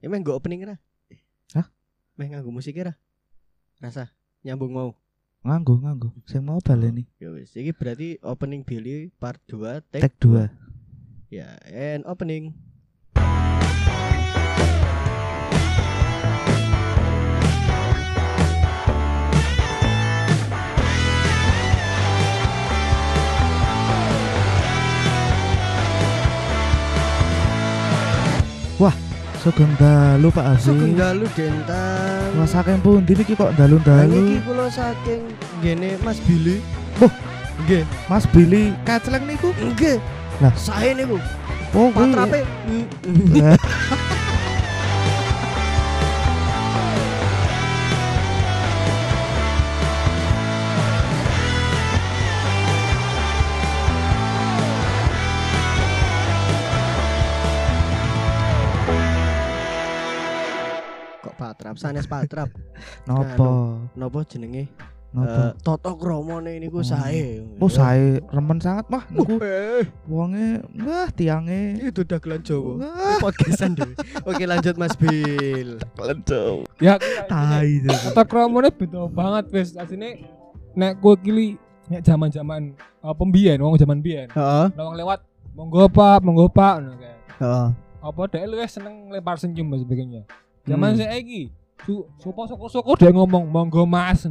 Emang nggo opening ra? Hah? Meh nganggo musik ra? Rasa nyambung mau. Nganggo, nganggo. Sing mau baleni. Ya wis, iki berarti opening Billy part 2 take, Tek 2. Ya, and opening. Sugeng dalu Pak Haji. Sugeng dalu dentang. Wah saking pundi niki kok Lah Niki dalu-dalu. kula saking gene Mas Billy. Wah. nggih. Mas Billy kacleng niku. Nggih. Lah. Sae niku. Oh, kuwi. Patrape. Patrap? Sanes patrap. Nopo? Napa jenenge? Nopo? Eh, Toto kromone niku Oh. sae. Oh, saya remen sangat mah niku. Eh, Wonge wah tiange. itu dagelan Jawa. Wah, Podcastan dhewe. Oke, lanjut Mas Bil. lencok. Ya Tai itu. kata kromone beda banget wis asine nek kowe kili nek zaman-zaman uh, pembiyen wong zaman biyen Heeh. wong lewat monggo Pak monggo Pak ngono kae Heeh. apa dhek luwih seneng lempar senyum dan sebagainya zaman Hmm. saiki su sopo soko-soko dia ngomong monggo Mas.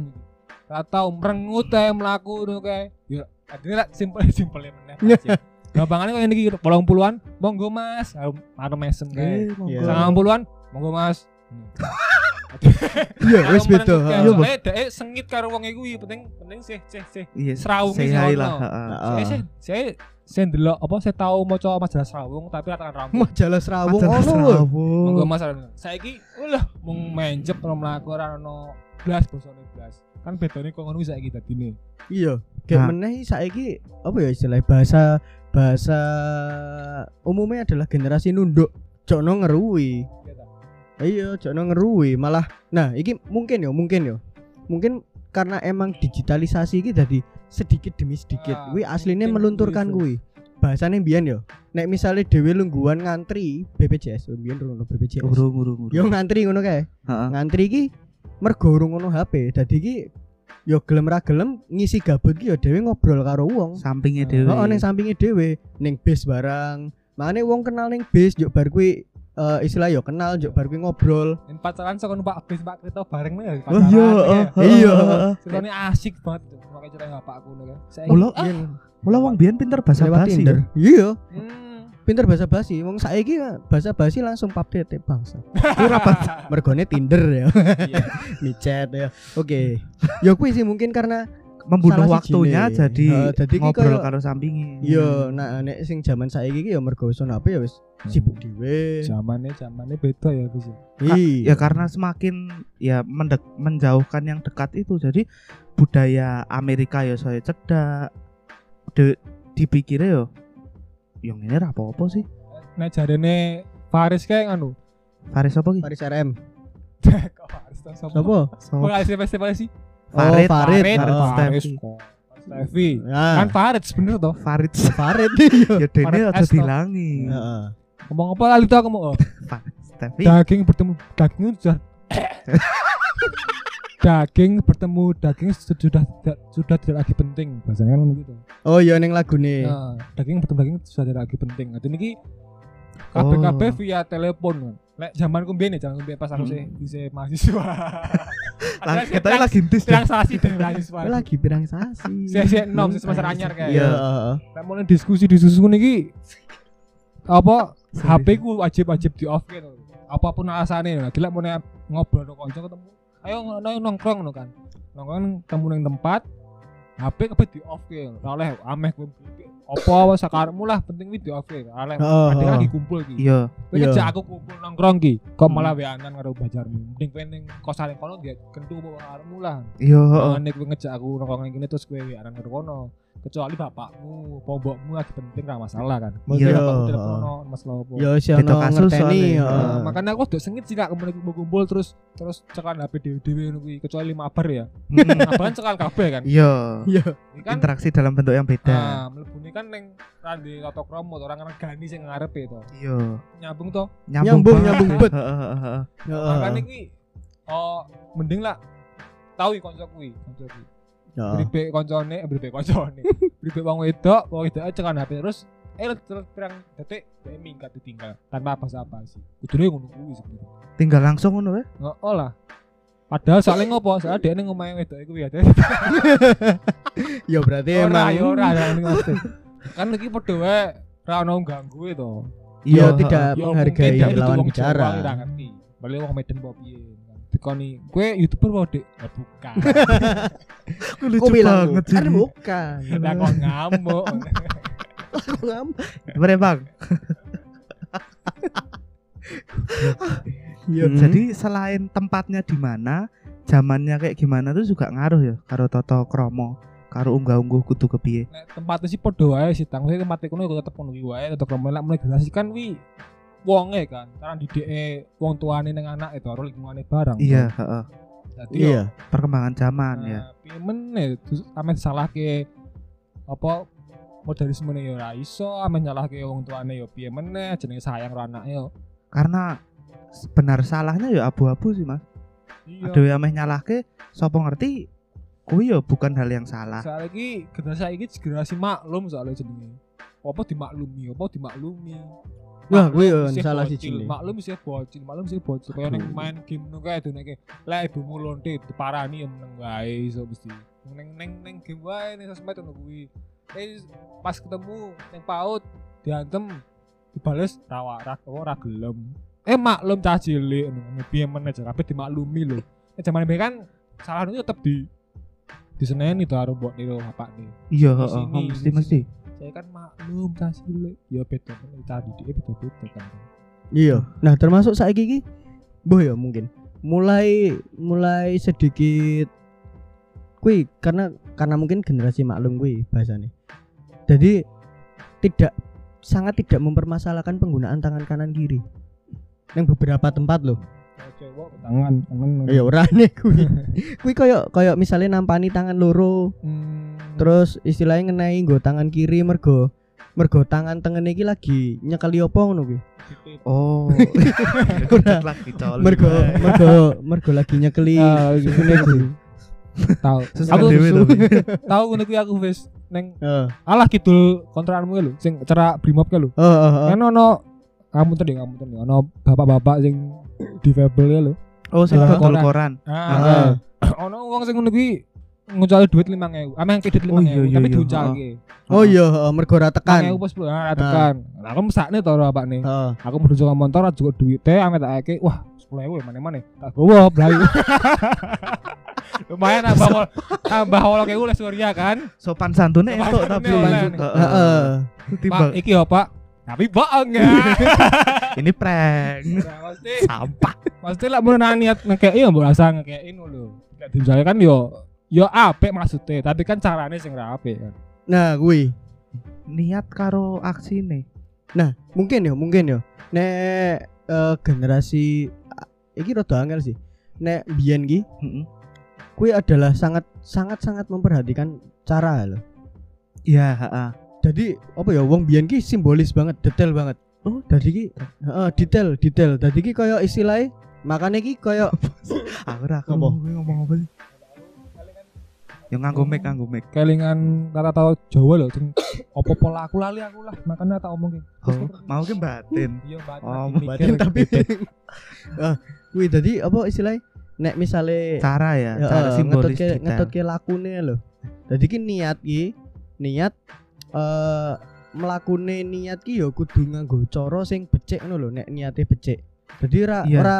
Ora tau mrengut ae mlaku ngono kae. Ya adine lak simpel simpel meneh Mas, ya. gampangane kok niki 80-an monggo Mas. Arep mesem kae. Eh, sangang puluhan monggo Mas. Iya, wis beda. Iya, soalnya dhek sengit karo wong iku penting penting sih sih sih. Iya. Serawungi say sih lah, saya sih saya saya ndelok apa saya tahu maca majalah Serawung tapi katakan rambut Majalah Serawung Majalah ono. Serawung. monggo Mas saiki ulah mung menjep ora mlaku ora ono blas bosone blas kan bedane kok ngono saiki dadine Iya. Kayak Nah. meneh saiki apa ya istilah bahasa bahasa umumnya adalah generasi nunduk. Jokno ngeruwi. Iya, jokno ngeruwi. Malah nah, iki mungkin ya, mungkin ya. Mungkin karena emang digitalisasi iki jadi sedikit demi sedikit. Ah, Kuwi aslinya melunturkan kuwi. Bahasane mbiyen ya. Nek misalnya dhewe lungguhan ngantri BPJS, oh, mbiyen ngono BPJS. Urung urung urung. Yo ngantri ngono kae. Ngantri iki mergo urung ngono HP. Dadi iki yo gelem ra gelem ngisi gabut iki yo dhewe ngobrol karo wong. Sampingnya dhewe. Heeh ning sampinge dhewe ning bis barang. Mane wong kenal ning bis yo bar kuwi eh, istilah yo kenal yo bar kuwi ngobrol. Dan pacaran sok numpak bis Pak Krito bareng nih Oh iya, heeh, heeh, Iya. heeh. Ceritanya asik banget tuh. Makanya cerita bapakku ngono kan. Mula ah, Yen mula wong biyen pinter bahasa basi. Tinder. ya. Iya, hmm. pinter bahasa basi. Wong saiki bahasa basi langsung pap tete bangsa. Ora Mergone Tinder ya. Iya. Micet ya. Oke. Yo kuwi sih mungkin karena membunuh Salah waktunya jadi dadi ki ngobrol koyo- karo sampingi. Iya, nah nek sing zaman saiki iki ya mergo wis HP ya wis sibuk dhewe. Zamannya zamannya beda ya bis. Ka- Iya. ya karena semakin ya mendek, menjauhkan yang dekat itu jadi budaya Amerika ya saya cedak de, dipikirnya yo yang ini ra apa-apa sih Nek jarene Faris kayak anu. Faris apa ki? Paris RM. Kok Faris sapa? Sopo? So, Kok ada siapa siapa sih? Farid, oh, Farid. Farid, Oh, Farid. Faris kok. Stevi. Nah, Kan Farid bener toh. Farid Farid iya. ya dene Farid aja dilangi Heeh. Ngomong apa lali tuh aku mau. Oh, Stevi daging bertemu daging sudah daging bertemu daging sudah tidak sudah tidak lagi penting bahasanya kan gitu. Oh iya ning lagune. Nah, daging bertemu daging sudah tidak lagi penting. Nanti ini KBKB Oh. via telepon kan. Lek zaman kumbiyen ya, zaman kumbiyen pas aku Hmm. sih bisa mahasiswa. Lah, kita lagi ntis deh. transaksi dari mahasiswa. Lagi pirang sasi. Saya saya nom sih semester anyar kayak. Iya, heeh. Lek mulai diskusi diskusi niki apa Sorry. HP ku wajib-wajib di off gitu. Apa pun alasannya, nah, gila mau ngobrol sama kanca ketemu. Ayo nongkrong ngono kan. Nongkrong temu ning tempat HP kabeh di off. Ora oleh ameh kowe apa wae sakarepmu lah penting kuwi di off. Ora oleh Heeh, ada lagi kumpul ki. iya Kowe Iya. ngejak aku kumpul nongkrong ki. Kok Hmm. malah weanan karo bajarmu. Mending kowe ning kosane kono dia kentu apa karepmu lah. iya kowe ngejak aku nongkrong ning kene terus kowe weanan karo kono. Kecuali bapakmu, bobokmu lagi penting ra masalah kan. Iya. Bapakmu tidak ono masalah apa. Ya wis Beda ono kasus ngerteni ya. Nah, makanya aku udah sengit sih kak kemarin kumpul-kumpul terus terus cekan HP dewe-dewe ngono kuwi kecuali mabar ya. Mm, Mabar cekan kabeh kan. Iya. Iya. Ini kan Interaksi dalam bentuk yang beda. Nah, mlebune kan ning randi toto kromo orang regani sing ngarepe to. Iya. Nyambung to. Nyambung, nyambung bet. Heeh, heeh, heeh. Heeh. Makane kuwi oh mending lah tahu kuwi, kanca kuwi. Ya. Bribe koncone, bribe koncone. Bribe wong wedok, wong wedok cekan HP terus eh terus pirang detik dia minggat ditinggal tanpa apa-apa sih. Kudune ngono kuwi sebenarnya. Tinggal langsung ngono ya. Heeh lah. Padahal soalnya ngopo? Soalnya dia ning omahe wedok iku ya. Ya berarti Ora emang ya ora ning mesti. Kan iki padha wae ra ono ganggu itu. ya Iya, tidak Ya menghargai lawan bicara. Ora ngerti. Balik wong Medan piye. Dikoni, kowe YouTuber wae, Dik? Ya bukan. Aku lucu bilang banget kan jadi. bukan. Lah kok ngamuk. Kok ngam- Gimana bang? Ya, Hmm. Jadi selain tempatnya di mana, zamannya kayak gimana tuh juga ngaruh ya karo Toto Kromo, karo unggah-ungguh kudu kepiye. Nek tempatnya sih padha wae sih, tang tempat iku iku tetep ngono wae, tetep romo lek mulai generasi kan wi wonge kan, cara didike wong tuane ning anak itu karo lingkungannya barang. Iya, heeh. Jadi Iya. Perkembangan zaman ya. Piye meneh terus ame salahke apa modernisme ya ora iso, ame nyalahke wong tuane ya piye meneh jenenge sayang anake yo. Karena benar salahnya ya abu-abu sih mas. Iya. Ada yang meh nyalahke, sopo ngerti, kuwi ya bukan hal yang salah. Soalnya iki generasi saiki generasi maklum soalnya jenenge. Apa dimaklumi, apa dimaklumi. Wah, kuwi yo salah siji nih. Maklum sih bocil, maklum sih bocil. Kayak Aduh. main game ngono kae duneke. Lah ibumu lonte diparani ya meneng wae iso mesti. Neng neng neng game wae ning sosmed ngono kuwi. Eh pas ketemu ning PAUD diantem dibales rawa ra ora gelem. Eh maklum cah cilik ngono piye meneh kabeh dimaklumi lho. Eh zaman kan salah itu tetep di diseneni to karo mbok niku bapak nih. Iya, heeh, mesti mesti. Saya kan maklum cah cilik. Ya beda meneh cah didike beda-beda kan. Iya. Nah, termasuk saiki iki Boh ya mungkin mulai mulai sedikit kui karena karena mungkin generasi maklum kui bahasanya. Jadi tidak sangat tidak mempermasalahkan penggunaan tangan kanan kiri. Yang beberapa tempat loh. Cewek tangan tangan. Ya ora kui. kui koyo koyo misalnya nampani tangan loro Hmm, terus istilahnya ngenai nggo tangan kiri mergo mergo tangan tengen iki lagi nyekeli opo ngono kuwi. Oh. Mergo bae. mergo mergo lagi nyekeli ngene kuwi. tahu. Aku tahu ngono kuwi aku wis neng Heeh. alah kidul kontrakanmu lho sing acara brimob ke lho. Heeh, heeh. Kan ono kamu tadi kamu tadi ono bapak-bapak sing difabel ya lho. Oh, sing koran. Ah, ono wong sing ngono kuwi ngucali duit 5000. Ameh kredit 5000 Oh, iya, tapi iya. diuncalke. Oh iya, mergo ora tekan. 5000 pas ah, tekan. Lah aku mesakne to bapak nih. Aku mau ke motor juga duit teh ame tak ake wah 10.000 mana-mana tak gowo blay. Lumayan nambah wol tambah wolong ewu les Surya kan. Sopan santunnya entuk tapi. Heeh. Pak iki ya Pak. Tapi bohong ya. ini prank. Nah, Sampah. pasti lah mau niat ngekei ya mbok rasa ngekei lho. Nek kan yo yo apik maksudnya, tapi kan carane sing ra apik kan. Nah, kuwi. Niat karo aksi nih. Nah, mungkin ya, mungkin ya. Nek eh, generasi iki rada angel sih. Nek biyen ki Heeh. kuwi adalah sangat sangat sangat memperhatikan cara loh. Iya, heeh. Jadi apa ya wong biyen ki simbolis banget, detail banget. Oh, dadi ki heeh, detail, detail. Dadi ki koyo istilahnya makanya ki koyo Aku ora ngomong ngomong apa sih? Yang nganggo mic, nganggo mic. Kelingan kata-kata Jawa lho sing opo pola aku lali aku lah, makanya tak omong Oh, mau ki batin. Iya, Mbak. Oh, batin tapi ah kuwi dadi apa istilahnya nek misale Cara ya, Ya, cara eh, simbolis ngetutke detail. ngetutke lakune lho. Dadi ki niat ki niat eh mlakune niat ki ya kudu nganggo cara sing becik ngono lho nek niate becik. Jadi ora Iya. ora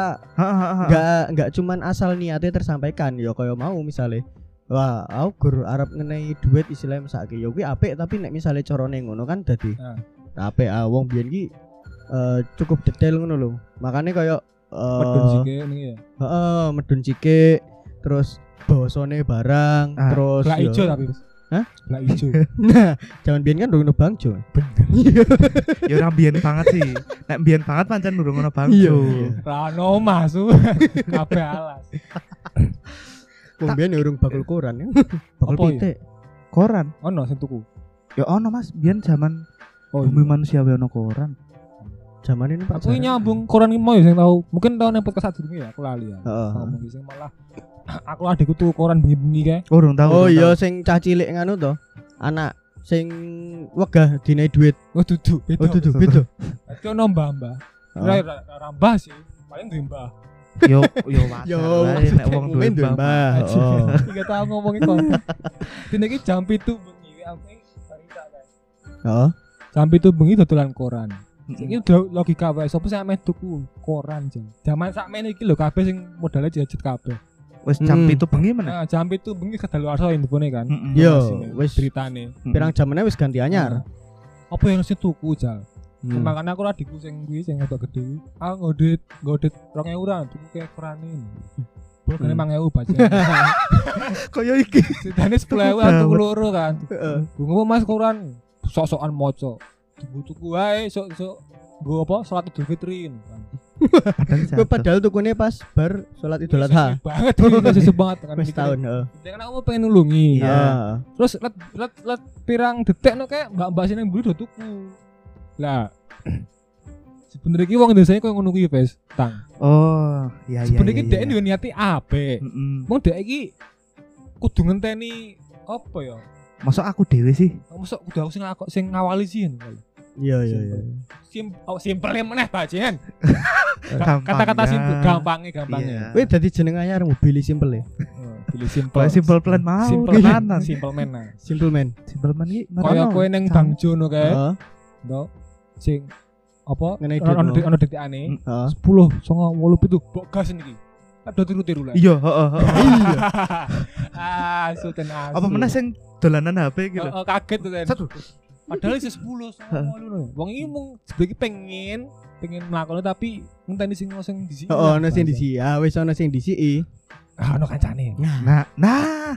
enggak enggak cuman asal niatnya tersampaikan ya kaya mau misale Wah, aku gur arep ngenai duit istilahnya mesake ya kuwi apik tapi nek misale carane ngono kan dadi Nah. apik ah wong biyen ki eh, cukup detail ngono lho. Makane kaya eh, Medun sike niki ya. Heeh, medun cikik, terus bosone barang, Ah, terus Lah ya- ijo tapi. Hah? Lah ijo. Nah, zaman biyen kan durung ono bangjo. Ya ora mbiyen banget sih. Nek mbiyen banget pancen durung ono Iya, bangjo. iya. Rano masuk kabeh alas. Wong biyen urung bakul koran ya. Bakul Apa ya? pitik. Koran. Ono sing tuku. Ya ono Mas, biyen zaman Oh, bumi manusia wae ono koran. Zaman ini Pak. aku ini nyambung koran iki mau ya sing tau. Mungkin tau nek podcast sadurunge ya aku lali ya. Heeh. Iki sing malah aku adikku tuku koran bengi-bengi kae. Oh, durung tahu. Oh iya sing cah cilik nganu to. Anak sing wegah dinai duit. Oh dudu, beda. Oh dudu beda. Dadi ono mbah-mbah. Oh. Ora ora- ora mbah sih. Paling duwe mbah. Yo yo Yo, wae nek wong duwe mbah. Oh. Tiga tahun ngomongin kok. Dene iki jam 7 bengi aku barita kae. Heeh. Jam 7 bengi dodolan koran. Udah logika wae sapa sing ameh tuku koran jam. Zaman sakmene iki lho kabeh sing modalnya jajet kabeh. Wis jam Hmm. 7 bengi meneh. Nah, jam 7 bengi kedaluarsa infone kan. Mm-mm. Yo, Informasinya, wis beritane. Mm-mm. pirang jamannya wis ganti anyar. Apa yang harus tuku jal? Hmm. Makanya aku adikku sing kuwi sing agak gede. Ah ngodit, ngodit 2000 ora tuku kayak korane. Boleh Hmm. 5000 baca. Kaya iki. Sidane 10000 aku tuku loro kan. Heeh. Bunga mas koran sok-sokan moco. Tuku-tuku wae sok-sok Gue apa? Salat Idul Fitri kan. Padahal Gue padahal tukune pas bar salat Idul Adha. Banget sesuai banget kan. Wis tahun, heeh. Kan aku mau pengen nulungi. Iya. Terus let let let pirang detik no kayak mbak-mbak sini beli udah tuku. Lah sebenarnya ki wong Indonesia koyo ngono kuwi Ves. Tang. Oh, iya iya. Sebenarnya ki iya, dhek iya. duwe niati apik. Mm-mm. Wong dhek iki kudu ngenteni apa ya? Masuk aku dhewe sih. Mosok kudu aku sing ngako- sing ngawali sih. Iya iya iya. Sim oh, simpel meneh bajen. Kata-kata simpel gampangnya gampangnya. Iya. Wih dadi jeneng anyar mobil simple ya. Oh, Pilih simpel. Kalau simple plan mau Simple man, simple man. nah. Simple man. Simple man iki Kaya kowe ning Bang Jono kae, Heeh. Sing apa? Ono detik ono detikane. Heeh. 10 songo 8 itu bok gas niki. Ada tiru-tiru lah. Iya, heeh. Iya. ah, suten asu. Apa meneh sing dolanan HP gitu. Kaget tuh. Satu. Padahal isih 10 songo lho. Wong iki mung sebenarnya pengen pengen melakukan tapi ngenteni sing sing di sini. Oh, ono sing disi. Ah, wis ono sing disi. Ah, ono kancane. Nah, nah.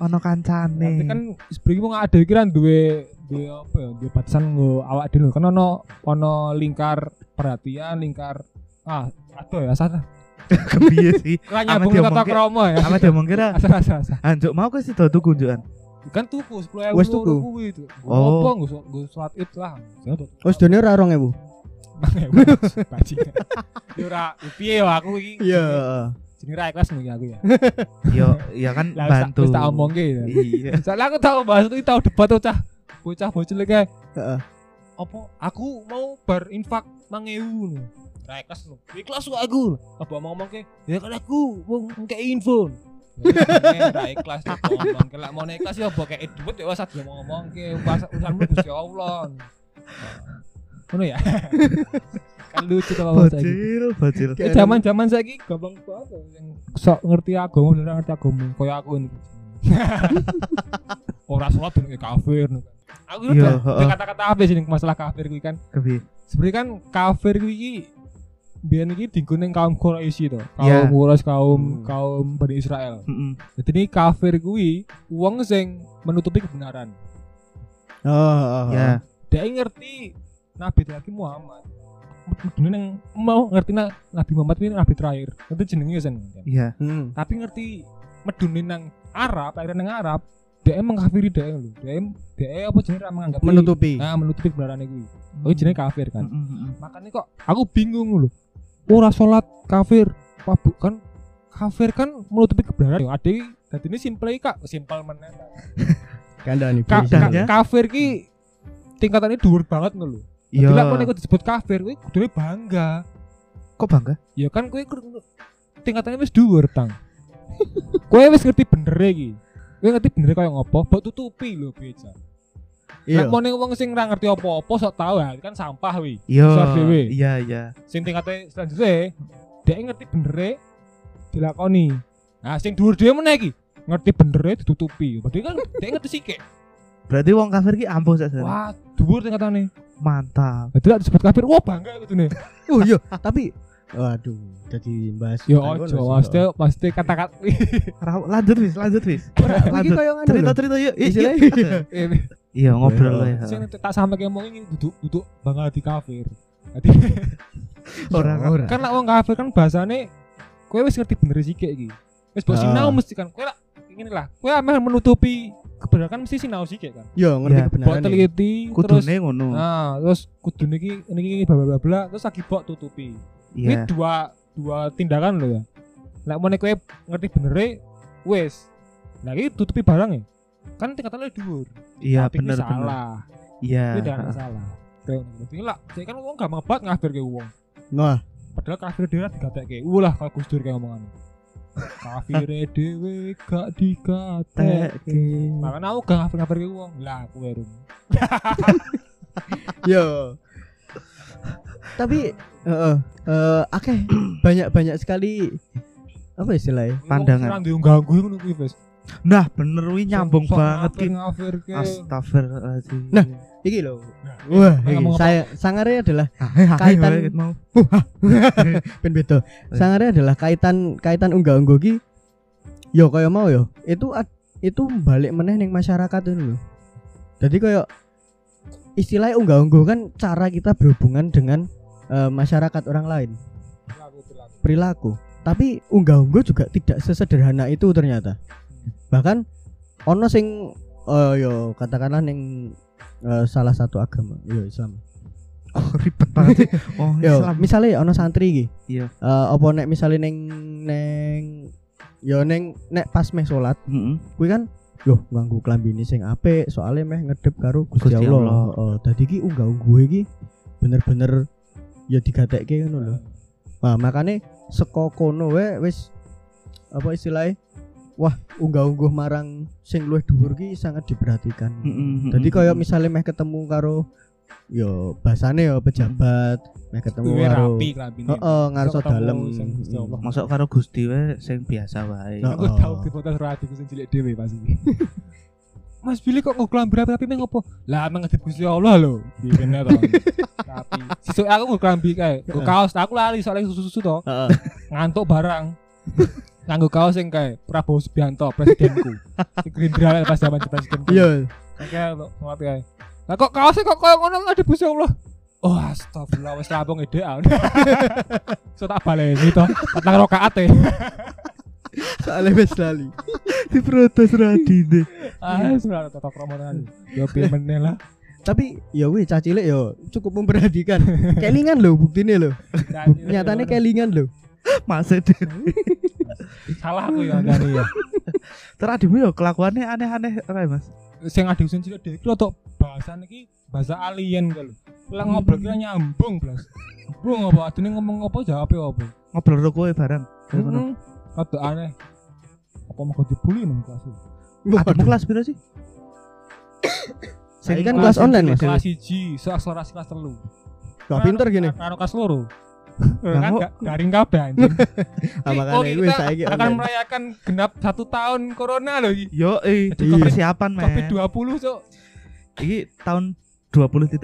Ono kancane. Kan sebenarnya mau ada pikiran duwe duwe apa ya duwe batasan nggo awak dhewe kan ono ono lingkar perhatian lingkar ah aduh ya asal kebiye sih. lah nyambung tata krama ya Apa dia mungkin kira asal asal asal anjuk mau ke situ tuh kunjukan. kan tuku sepuluh Wes tuku. kuwi itu Oh. apa nggo nggo sholat id lah Wis dene ora 2000. bajingan ya ora piye ya aku iki Iya. jenenge ra ikhlas nih aku ya Yo, ya kan wis bantu. wis tak omongke ya Iya. soalnya aku tahu bahas itu tahu debat bocah bocah bocil Heeh. apa? Aku mau bar infak mangewu nih ra ikhlas lho ikhlas kok aku. Apa mau ngomong ke? Ya kan aku mau ngekei info. Ya, ra ikhlas tuh ngomong ke. Lak mau ikhlas ya mbok kei duit ya wis aja mau ngomong ke urusanmu Gusti Allah. Ngono ya? Kan lucu saya Bocil, bocil. Zaman-zaman saiki gampang banget yang sok ngerti agama dan ngerti agama. Kayak aku ini. Ora ben kayak kafir. Aku itu Iya, udah heeh. kata-kata apa sih masalah kafir kuwi kan. Sebenarnya kan kafir kuwi biar iki dienggo ning kaum Quraisy to. Iya. Kaum Quraisy kaum Hmm. kaum Bani Israel. Heeh. Jadi ini kafir kuwi wong sing menutupi kebenaran. Oh, oh, oh. Ya. Dia ngerti Nabi lagi Muhammad. Medune nang mau ngerti na, Nabi Muhammad ini nabi terakhir. Itu jenenge sen. Iya. Hmm. Tapi ngerti medune nang Arab, akhirnya nang Arab, dia mengkafiri dia lho. Dia dia apa jenenge menganggap Menutupi. Nah, menutupi kebenaran kuwi. Oh jenenge kafir kan. Heeh, heeh. Makanya kok aku bingung lho. Ora salat kafir. Apa bukan kafir kan menutupi kebenaran. Ade dadi ini simple kak, simple meneh. Kandani. Ka, ka, Kadangnya- kafir ki tingkatannya dhuwur banget ngono lho. Iya. Lah kok disebut kafir, kuwi kudune bangga. Kok bangga? Ya kan kur- tingkatannya wis dhuwur, Tang. kowe wis ngerti bener iki. Kowe ngerti bener kaya ngopo, mbok tutupi lho beca. Iya. Nek ning wong sing ora ngerti apa-apa sok tau ya kan sampah wi. Iya. Iya, iya. Sing tingkate selanjutnya dia ngerti bener dilakoni. Nah, sing dhuwur dhewe meneh iki ngerti bener ditutupi. Berarti kan dia ngerti sithik. Berarti wong kafir ki ampuh sakjane. Wah, dhuwur tingkatane. Mantap. Lah disebut kafir, wah bangga gitu nih. Oh iya, tapi Waduh, jadi bahas. Yo ojo, pasti pasti kata-kata lanjut wis, lanjut wis. Iki Lanjut. koyo ngono Cerita lho. cerita yuk. yuk. ini Iya ngobrol Iya. ya. sing tak sampe ngomong ini duduk duduk bangga di kafir. Jadi Orang ora. kan lak wong kafir kan bahasane kowe wis ngerti bener sih kayak iki. Wis mbok Ah. sinau mesti kan kowe lak ngene lah. Kowe ameh menutupi kebenaran mesti sinau sih kayak kan. Yo ngerti Ya, kebenaran. ya. teliti terus Kudune ngono. Nah, terus kudu niki niki bla bla bla terus lagi mbok tutupi. Ini Iya. dua dua tindakan loh ya. Lek mau kowe ngerti bener wis. Nah iki tutupi barang ya. Kan tingkatannya dhuwur. Iya Tapi ini bener bener. salah. Iya. Ini dengan salah. Berarti lah, saya kan wong gampang banget ngafir ke wong. Nah, Padahal kafir dhewe digatekke. Ulah kalau Gus Dur kayak omongan. Kafir dhewe gak digatekke. Makanya aku gak ngafir ngafir ke wong. Lah aku rum. yo. Tapi heeh, eh akeh banyak-banyak sekali apa istilahnya? Pandangan. Ngono kuwi wis. Nah, bener wi nyambung Sok banget ki. Astagfirullahaladzim. Nah, Iki loh. Nah, Wah, iki. saya sangare adalah kaitan kaitan- mau. ben beda. Sangare adalah kaitan kaitan unggah-ungguh ki yo kaya mau yo. Itu ad- itu balik meneh ning masyarakat itu loh. Jadi kayak istilahnya unggah-ungguh kan cara kita berhubungan dengan eh, masyarakat orang lain. Perilaku. Tapi unggah-ungguh juga tidak sesederhana itu ternyata. Bahkan ono sing eh yo katakanlah ning eh, salah satu agama, yo Islam. Oh, ribet banget sih. Oh, Yo, Islam. misalnya ono santri iki. Iya. Eh apa nek misalnya ning neng yo neng nek pas meh salat, Heeh. kuwi kan yo nganggo klambine sing apik, soalnya meh ngedep karo Gusti Allah. Allah. Heeh, dadi iki unggah-ungguh iki bener-bener ya digatekke ngono lho. Nah, makanya saka kono wae wis apa istilahnya? Wah, unggah-ungguh marang sing luwih dhuwur ki sangat diperhatikan. Heeh. Jadi kayak misalnya meh ketemu karo yo bahasane yo pejabat, meh ketemu Kuwi karo rapi. Heeh, ngarso Ketemu dalem. masuk karo Gusti wae sing biasa wae. Aku ku sing cilik dhewe pasti. Mas Billy kok nguklan berapi-api meng ngopo? Lah emang ngedip Gusti Allah lho. Iya bener to. Rapi. Sesuk aku nguklan bi kae. Nggo kaos aku lali soalnya susu-susu to. Ngantuk barang. Nganggo kaos sing kae Prabowo Subianto presidenku. Sing Gerindra pas zaman presiden. Iya. Kayak lo ngerti kae. Lah kok kaosnya kok koyo ngono ngedip Gusti Allah. Oh astagfirullah wis rampung edekan. So tak baleni to. Patang rakaat e. Soalnya wis lali. Diprotes radine. Ah, sudah tetap rombongan. Yo piye meneh lah. Tapi ya wih cah cilik yo cukup memperhatikan. kelingan loh buktine loh. Nyatane kelingan loh. Masih deh. salah aku ya ngani ya. Teradimu yo kelakuannya aneh-aneh rae, Mas. Sing ada usin cilik dhewe iki rada bahasan iki bahasa alien kalau. Lah ngobrol kira nyambung blas. Bung apa adine ngomong apa jawab apa. Ngobrol karo kowe bareng. Rada aneh. Apa mau dibully nang kelas? iki? Ademu kelas piro sih? Saya kan Kelas online mas. Kelas 1, seakselerasi kelas 3. Gak pinter gini. Karo kelas loro. Kan kok- ga- garing kabeh anjing. Wis kita saiki akan online. merayakan genap satu tahun corona loh iki. Yo, eh, persiapan, men. Covid 20 cok. Iki tahun 20.1.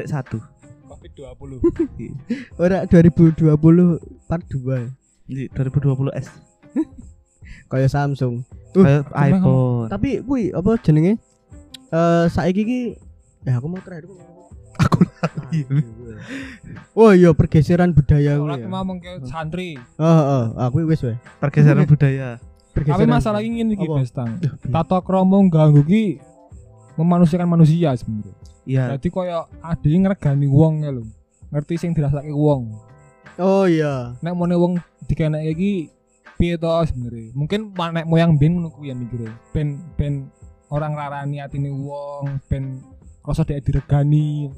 Covid 20. Ora 2020 part 2 Di 2020 S. kayak Samsung. Uh, Kayak emang- iPhone. Tapi kuwi apa jenenge? Eh saiki iki ya aku mau terakhir aku mau- Aku lagi. Oh iya pergeseran budaya Orang kuwi. ya. ngomong ke santri. Heeh, heeh, aku wis wae. Pergeseran budaya. Tapi masalah ini iki? Bestang. Tata krama ganggu ki memanusiakan manusia sebenarnya. Iya. Jadi koyo ade ngregani wong ya lho. Ngerti sing dirasake wong. Oh iya. Nek mone wong dikeneke iki piye to sebenarnya. Mungkin nek moyang ben ngono kuwi ya mikire. Ben ben orang rarani atine wong, ben rasa dhek diregani.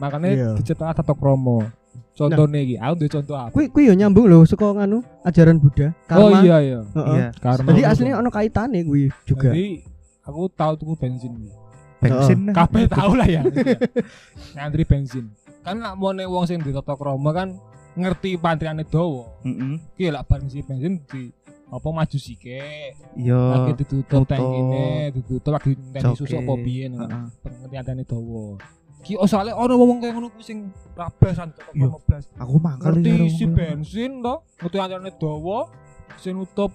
Makanya Iya. diciptakan tata krama. Contohnya iki, aku duwe contoh apa? Kuwi kuwi yo nyambung lho saka nganu ajaran Buddha. Oh Karma. iya iya. Heeh. Iya. Karma. Jadi aslinya ono kaitane kuwi juga. Jadi aku tahu tuku bensin. Bensin. nah. Kabeh tahu lah ya. Ngantri bensin. Kan nak mone wong sing di tata krama kan ngerti pantriane dawa. Heeh. Ki lak bareng si bensin di apa maju sike. Yo. Lagi ditutup ini, ditutup lagi ngenteni susu apa biyen. Heeh. Pengertiane dawa. Ki oh, soalnya ono wong kayak ngono kuwi sing rabesan Iya. 15. Aku mangkal Ngerti ngono. bensin to, ngerti ancane dawa, sing nutup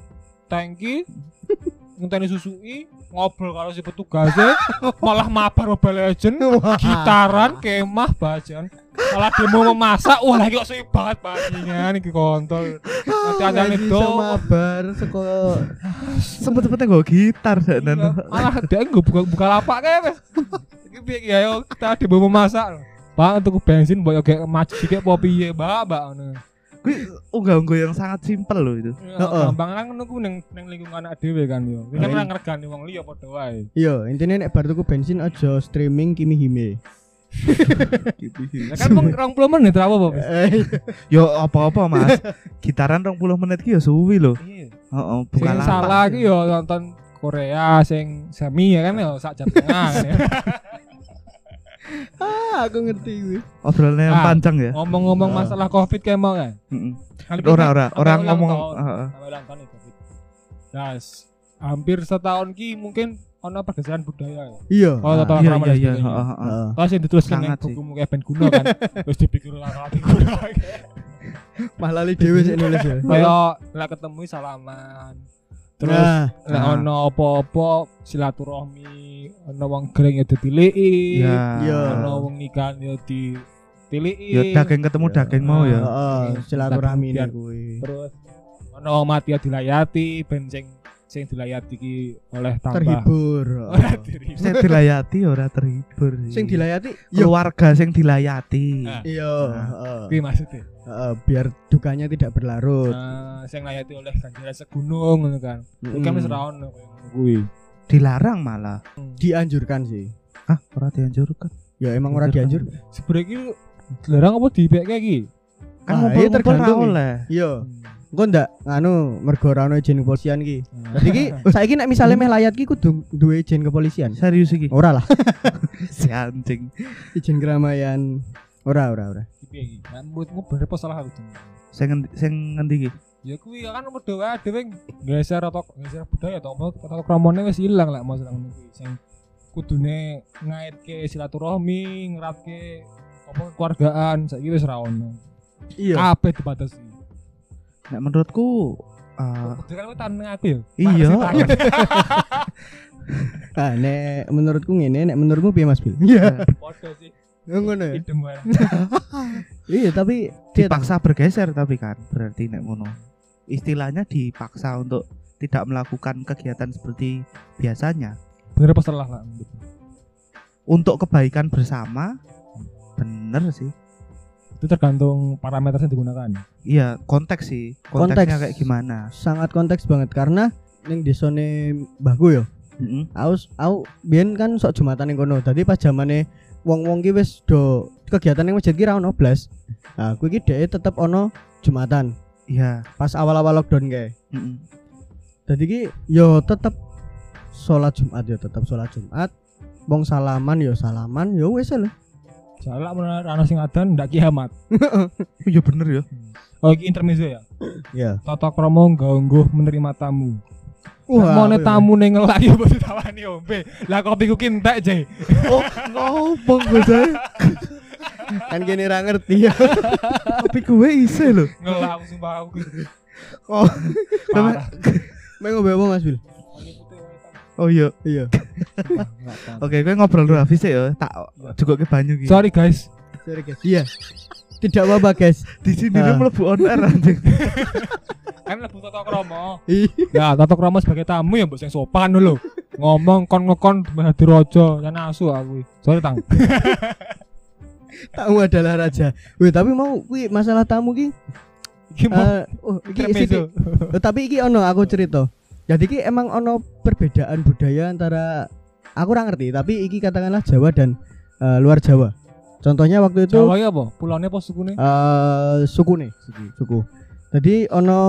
tangki, ngenteni susui, ngobrol karo si petugasnya, malah mabar Mobile Legend, gitaran, kemah, bajan. Malah demo memasak, wah lagi kok suwi banget bajingan iki kontol. Ngerti ancane Lagi dawa. mabar seko Sempet-sempetnya gue gitar Iya, dan malah dia nggak buka buka lapak kayak wes. Iki piye ki ayo kita demo memasak. Bang tuku bensin boyo kayak maju sithik apa piye, Mbak, Mbak gue unggah-unggah yang sangat simpel loh itu. Ya, Heeh. gampang kan ngono ku ning ning lingkungan anak dhewe kan yo. Iki kan Iya. ora ngergani wong liya padha wae. Iya, intinya nek bar tuku bensin aja streaming Kimi Hime. Kan mung 20 menit ra apa-apa. Bos. Eh, Yo apa-apa mas, gitaran 20 menit ki ya suwi loh. Iya. Heeh, bukan salah ki yo nonton Korea sing semi ya kan yo sak jam tengah kan ya. ah, aku ngerti gue. Obrolannya yang Ah. panjang ya. Ngomong-ngomong Ah. masalah Covid kayak mau kan. Heeh. Kali Ora ora, orang ngomong heeh. Sampai ulang tahun nih Covid. Nah, s- hampir setahun ki mungkin ono pergeseran budaya ya. Iya. Oh, tata Iya iya iya, heeh, heeh. Heeh. Terus yang ditulis Sangat ning sih. buku kayak ben kuno kan. Terus dipikir lah ati kuno. Malah li dhewe sik nulis ya. Kayak lah ketemu salaman. Terus Nah, Nek Ah. ono apa-apa silaturahmi, ono wong greng ya ditiliki, Iya. Iya. ono wong nikahan ya ditiliki. Ya daging ketemu daging mau ya. heeh, silaturahmi kuwi. Terus ono wong mati ya dilayati, ben sing sing dilayati ki oleh tambah. Terhibur. Ora terhibur. Sing dilayati ora terhibur. Sing dilayati keluarga sing dilayati. Ah. Iya, Nah. heeh. Kuwi maksudnya. Heeh, biar dukanya tidak berlarut. Nah, sing layati oleh ganjaran segunung ngono kan. Kuwi kan wis ra ono kuwi. Dilarang malah. Dianjurkan sih. Ah, ora dianjurkan. Ya emang ora dianjur. Sebenarnya ki larang apa dipek iki? Kan Ah, iya tergantung oleh. Iya. Engko ndak nganu mergo ora ono izin kepolisian ki. Nah. Dadi ki saiki nek misale meh layat ki kudu duwe izin kepolisian. Serius iki. Ora lah, Si anjing. izin keramaian. Ora, ora, ora. Piye iki? Nah, menurutmu bener apa salah aku? Sing ngendi sing ngendi iki? Ya kuwi kan padha wae dhewe geser atau geser budaya atau apa atau kramone wis ilang lah masalah ngono kuwi. Sing kudune ngaitke silaturahmi, ngeratke apa keluargaan saiki wis ra ono. Iya. Kabeh dibatasi. Nek menurutku eh, Kudu kan kowe taneng aku ya. Iya. Tangan. Ah, nek menurutku ngene, nek menurutmu piye Mas Bil? Iya. Padha sih. Ngono ya. Iya, tapi dipaksa bergeser tapi kan berarti nek ngono. Istilahnya dipaksa untuk tidak melakukan kegiatan seperti biasanya Bener apa salah lah? untuk kebaikan bersama. Bener sih. Itu tergantung parameter yang digunakan. Iya, konteks sih. Konteksnya kayak gimana? sangat konteks banget karena ning desone mbahku yo. Heeh. Aku aku biyen kan sok Jumatan ning kono. Dadi pas zamane wong-wong ki wis do kegiatan ning masjid ki ra ono blas. Nah, kuwi ki dhek tetep ono Jumatan Iya. pas awal-awal lockdown kae. Heeh. Dadi ki yo tetep sholat Jumat yo tetep sholat Jumat. Wong salaman yo salaman yo wis lho. Salah menurut ana sing adan ndak kiamat. Iya bener ya. Oh iki intermezzo ya. Ya. Tata krama ganggu menerima tamu. Wah, Mau yo- tamu ning ngelak ya mesti tawani ombe. Lah kopi ku ki entek, Jay. Oh, ngomong gue saya. kan gini ra ngerti ya. Tapi gue ise loh. Ngelak sumpah aku. Oh, Parah. Mau ngombe apa Mas Bil? oh iya. Iya. Oke, gue ngobrol dulu habis ya. Tak juga ke banyu gitu. Sorry guys. Sorry guys. Iya. Tidak apa-apa guys. Di sini Ah. dia mlebu on air anjing. Kan lebu tata krama. Iya. Ya, tata krama sebagai tamu ya mbok sing sopan dulu. Ngomong kon ngekon hadi raja, ya nasu aku. Sorry tang. Tamu adalah raja. Wih, tapi mau kuwi masalah tamu ki. Iki eh, oh, iki sithik. Oh, tapi iki ono aku cerita. Jadi ki emang ono perbedaan budaya antara aku ora ngerti, tapi iki katakanlah Jawa dan eh, luar Jawa. Contohnya waktu itu Jawa ya apa? Pulaunya apa sukune? eh suku nih, suku. Jadi ono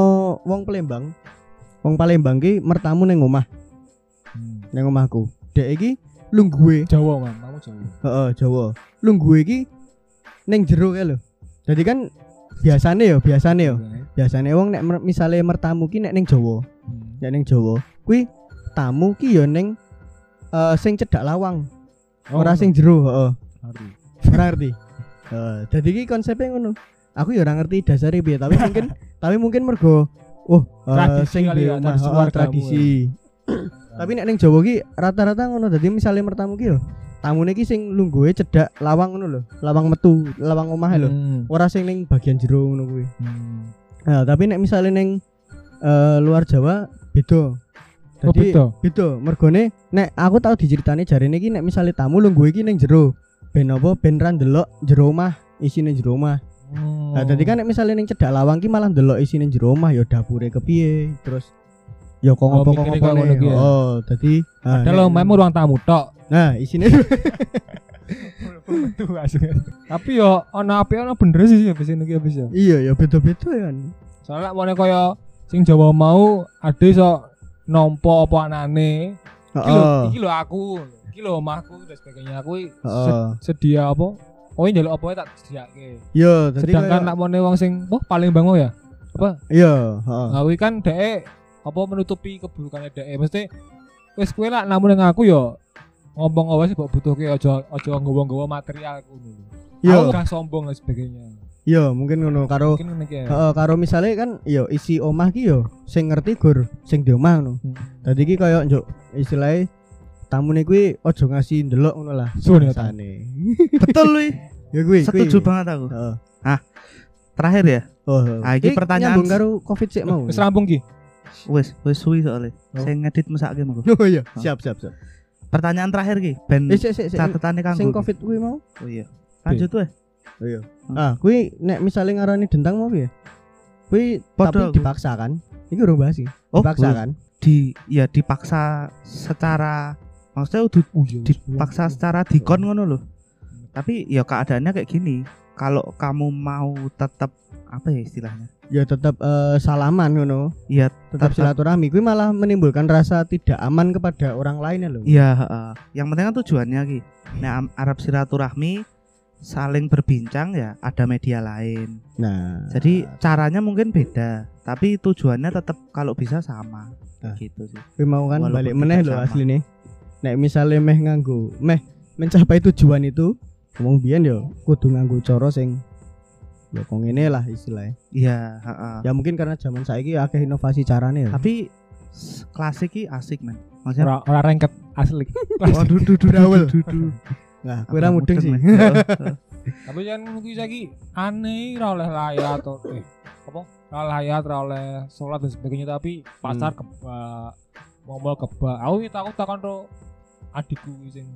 wong Palembang. Wong Palembang ki mertamu neng omah, Hmm. neng omahku. Dek iki lungguhe, Jawa kan, kamu Jawa. heeh Jawa. Lungguhe iki neng jero kae lho. Jadi kan biasane yo, biasane yo. Biasane wong nek mer- misale mertamu ki nek ning Jawa, Hmm. nek ning Jawa, kuwi tamu ki yo ning eh sing cedhak lawang, Oh, ora sing jero, heeh. Ora ngerti. Dadi iki konsepnya ngono. Aku ya ora ngerti dasare piye, tapi mungkin tapi mungkin mergo oh Tradisi sing kali ya, omah, tradisi oh, tradisi. tapi nek ning Jawa ki rata-rata ngono dadi misale mertamu ki yo tamune ki sing lungguhe cedhak lawang ngono lho, lawang metu, lawang omah lho. Hmm. Ora sing ning bagian jero ngono kuwi. Hmm. Nah, tapi nek misale ning eh, luar Jawa beda. Oh, Dadi beda? beda. Mergone nek aku tau diceritani jarene iki nek misale tamu lungguhe iki ning jero. Ben apa ben ra ndelok jero omah, isine jero omah. Hmm. Nah, dadi kan nek misale ning cedhak lawang ki malah ndelok isine jero omah ya dapure kepiye, terus ya kok Oh, ngopo kok ngopo ki ya? Oh, dadi ah, Ada lo memang ruang tamu tok. Nah, isine. Tapi yo ana api ana bener sih habis ini habis ya. iya ya beda-beda ya kan. Soalnya mau kaya sing Jawa mau ada iso nompo apa anane. Iki lho aku, iki lho omahku dan sebagainya. Aku sed- sedia apa? Oh ini njaluk apa ya tak sediake. Iya, Sedangkan kayak- nak mau wong sing oh paling bango ya. Apa? iya, heeh. Nah, kuwi kan dhek apa menutupi keburukannya dhek. Mesti wis kowe lah namun yang aku yo ngomong awas mbok butuhke aja aja nggawa-nggawa material ngono lho. Iya. Aku gak sombong dan sebagainya. Iya, mungkin ngono karo Mungkin ngene ya. Heeh, karo misale kan yo isi omah ki yo sing ngerti gur sing di omah ngono. Hmm. Dadi ki koyo njuk istilahnya tamune kuwi aja ngasih ndelok ngono lah. Sun ya, Tam. Biasane. Betul Lui. Ya kuwi. Setuju banget aku. Heeh. Terakhir ya. Oh, heeh. Ah, iki Iki pertanyaan- nyambung karo Covid sik mau. Wis rampung ki. Wis, wis suwi soalnya. Oh. Saya ngedit mesake mengko. Oh iya, siap siap siap. Pertanyaan terakhir ki, ben Eh catetane kanggo. Sing. Covid kuwi mau. Oh iya. Lanjut weh. Oh iya. Ah, kuwi nek misale ngarani dentang mau piye? Kuwi Padha tapi aku. dipaksa kan? Iki urung bahas iki. Oh, Dipaksa kan? Di ya dipaksa secara maksudnya udah Oh iya. dipaksa secara dikon ngono loh. Tapi ya keadaannya kayak gini. Kalau kamu mau tetap apa ya istilahnya? Ya tetap eh, salaman ngono. Ya Tetap Tetap- silaturahmi kuwi malah menimbulkan rasa tidak aman kepada orang lain ya lho. Iya, heeh. Yang penting kan tujuannya ki. Nah, Arab silaturahmi saling berbincang ya ada media lain. Nah, Jadi caranya mungkin beda, tapi tujuannya tetap kalau bisa sama. Nah. Gitu sih. kuwi mau kan Walaupun balik meneh lho sama. asline. Nek misale meh nganggo, meh mencapai tujuan itu, ngomong biyen yo kudu nganggo cara sing ya kok ngene lah istilahnya. Iya, heeh. Ya mungkin karena zaman saiki akeh inovasi carane ya. Tapi s- klasik ki asik men. Maksudnya Ora ora rengket asli. waduh dudu Berawal. dudu. Nah, kuwi ra mudeng sih. Tapi kan kuwi saiki aneh ra oleh layat atau eh apa? Ra layat, ra oleh sholat dan sebagainya tapi pasar keba, mall keba. Aku iki takut takon ro adikku sing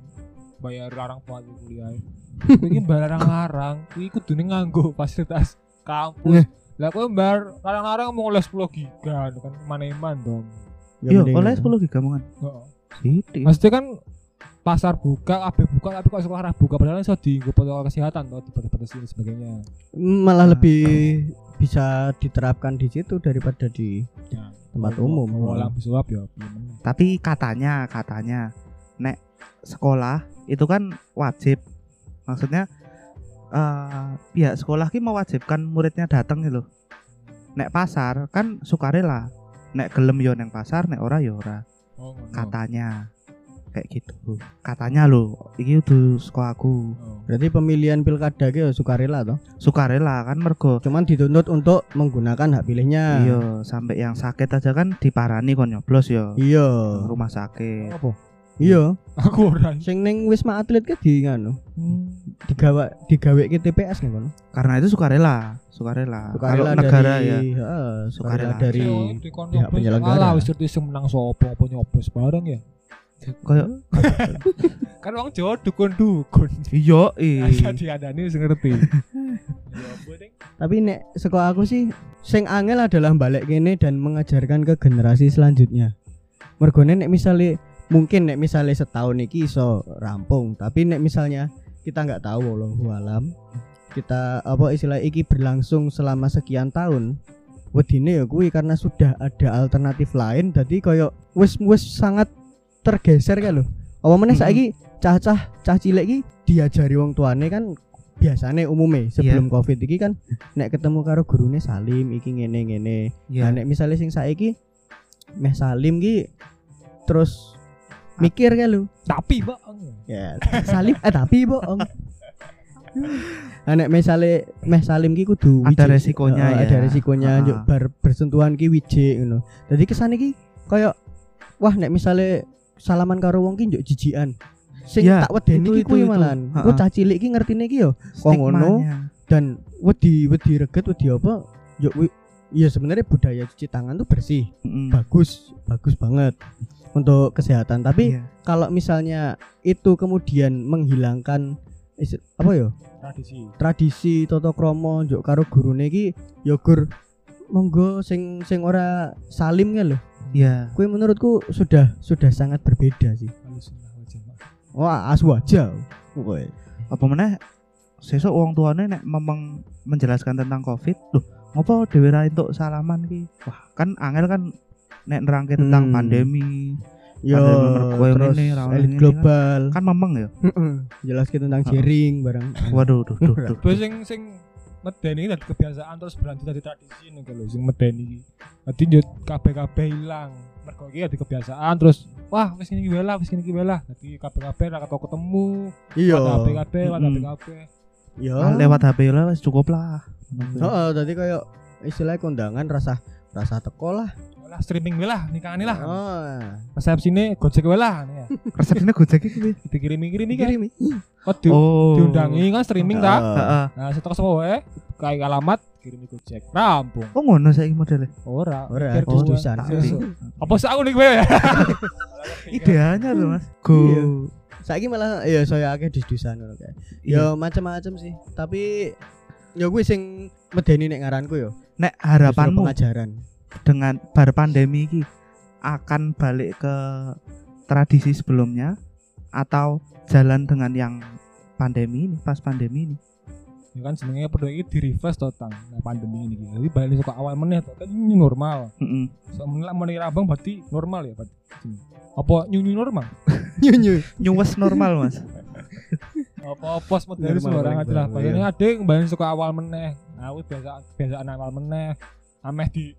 bayar larang banget kuliah. Kuwi iki bayar larang-larang, kuwi kudune nganggo fasilitas kampus. Lah kowe bayar larang-larang mau oleh 10 giga kan mana-mana dong. Ya Yo, mending- oleh 10 giga mongan. Heeh. Sithik. Maksudnya kan pasar buka, kabeh buka tapi kok sekolah buka padahal iso dienggo protokol kesehatan toh dibatasi dan sebagainya. malah Nah. lebih bisa diterapkan di situ daripada di Ya, tempat mau- umum. mau lampu suap ya meneh. Tapi katanya, katanya nek sekolah itu kan wajib. Maksudnya eh pihak sekolah ki mewajibkan muridnya datang gitu. Nek pasar kan sukarela. Nek gelem yo neng pasar, nek ora yo ora. Oh, ngono. Katanya. Kayak gitu. Katanya loh, iki udah sekolahku. Oh. Berarti pemilihan pilkada ya sukarela toh. Sukarela kan mergo Cuman dituntut untuk menggunakan hak pilihnya. Iya, sampai yang sakit aja kan diparani kon nyoblos yo. Iya. Rumah sakit. Apa? Iya. Aku ora. Sing ning Wisma Atlet ki di nganu, Hmm. digawa digawe ke TPS nih kono. Karena itu sukarela, sukarela. Sukarela Kalau negara dari ya heeh, sukarela Sukarela. dari pihak penyelenggara. Alah wis menang sapa apa nyoblos bareng ya. Koyo Kan wong Jawa dukun-dukun. iya Asa eh. diadani wis ngerti. Tapi nek sekolah aku sih sing angel adalah balik kene dan mengajarkan ke generasi selanjutnya. Mergone nek misale mungkin nek misale setahun iki iso rampung, tapi nek misalnya kita nggak tahu wallahu alam. Kita apa istilah iki berlangsung selama sekian tahun. Wedine ya kuwi karena sudah ada alternatif lain jadi koyo wis wis sangat tergeser kan lho. Apa meneh Mm-mm. saiki cah-cah cah cilik iki diajari wong tuane kan biasane umume sebelum covid iki kan nek ketemu karo gurune salim iki ngene ngene Iya. nah nek misalnya sing saiki meh salim ki terus mikir kan lu Tapi, Pak. ya salim eh tapi bohong Anek misale meh salim ki kudu Ada wijik. resikonya Heeh, ya. Ada resikonya njuk bar bersentuhan ki wijik ngono. Dadi kesane ki koyo wah nek misale salaman karo wong ki njuk jijikan. Sing Ya, tak wedeni ki kuwi malan. Ku cah cilik ki ngertine ki yo Kok ngono? Dan wedi wedi reget wedi apa yo Iya sebenarnya budaya cuci tangan tuh bersih, Mm-mm. bagus, bagus banget untuk kesehatan. Tapi Iya. kalau misalnya itu kemudian menghilangkan is- apa yo tradisi tradisi toto kromo njuk karo gurune iki ya gur monggo sing sing ora salim ya lho Iya. kuwi menurutku sudah sudah sangat berbeda sih wah aswaja kowe Apa meneh sesuk wong tuane nek memang menjelaskan tentang Covid, loh, ngopo dhewe ra entuk salaman ki? Wah, kan angel kan nek nerangke tentang Hmm. pandemi, yo terus oleh elit global kan memang ya. jelaskan tentang sharing barang Waduh, duh, duh, duh. Terus sing sing medeni dari kebiasaan terus berlanjut dari tradisi nih kalau sing medeni iki. Dadi yo kabeh-kabeh ilang. Mergo iki dadi kebiasaan terus wah wis ngene iki wae lah, wis ngene iki wae lah. Dadi kabeh-kabeh ra ketemu ketemu. iya Lewat HP lewat kabeh. iya Ah, lewat HP lah wis cukup lah. heeh tadi kayak istilah kondangan rasa rasa teko lah Lah streaming wae lah, nikahane lah. oh Resepsine Gojek wae lah. ya. Resepnya Gojek iki piye? Dikirimi-kirimi kan. kirim Kok di, Oh. diundangi kan streaming ta. Heeh. Nah, setelah semua wae kayak alamat kirimi Gojek. Rampung. Oh ngono saiki modele. Ora, Ora, oh, dusan. sesuk. Apa sih aku nih gue ya? Idealnya loh, Mas. Go. Iya. saiki malah ya saya akeh dis-disan ngono kae Iya. ya macam-macam sih tapi ya gue sing medeni nek ngaranku yo Nek justru harapanmu pengajaran dengan bar pandemi ini akan balik ke tradisi sebelumnya atau jalan dengan yang pandemi ini pas pandemi ini Ya kan jenenge padha iki di reverse to tang nah, pandemi ini. Jadi balik suka awal meneh to kan ini normal. Mm-mm. So meneh meneh rabang berarti normal ya berarti. Apa new new normal? nyu nyuwes normal mas Apa pos modern Normal sembarang aja lah. baru, Bayangnya ada yang balik suka awal meneh. Nah, wis biasa kebiasaan awal meneh. Ameh di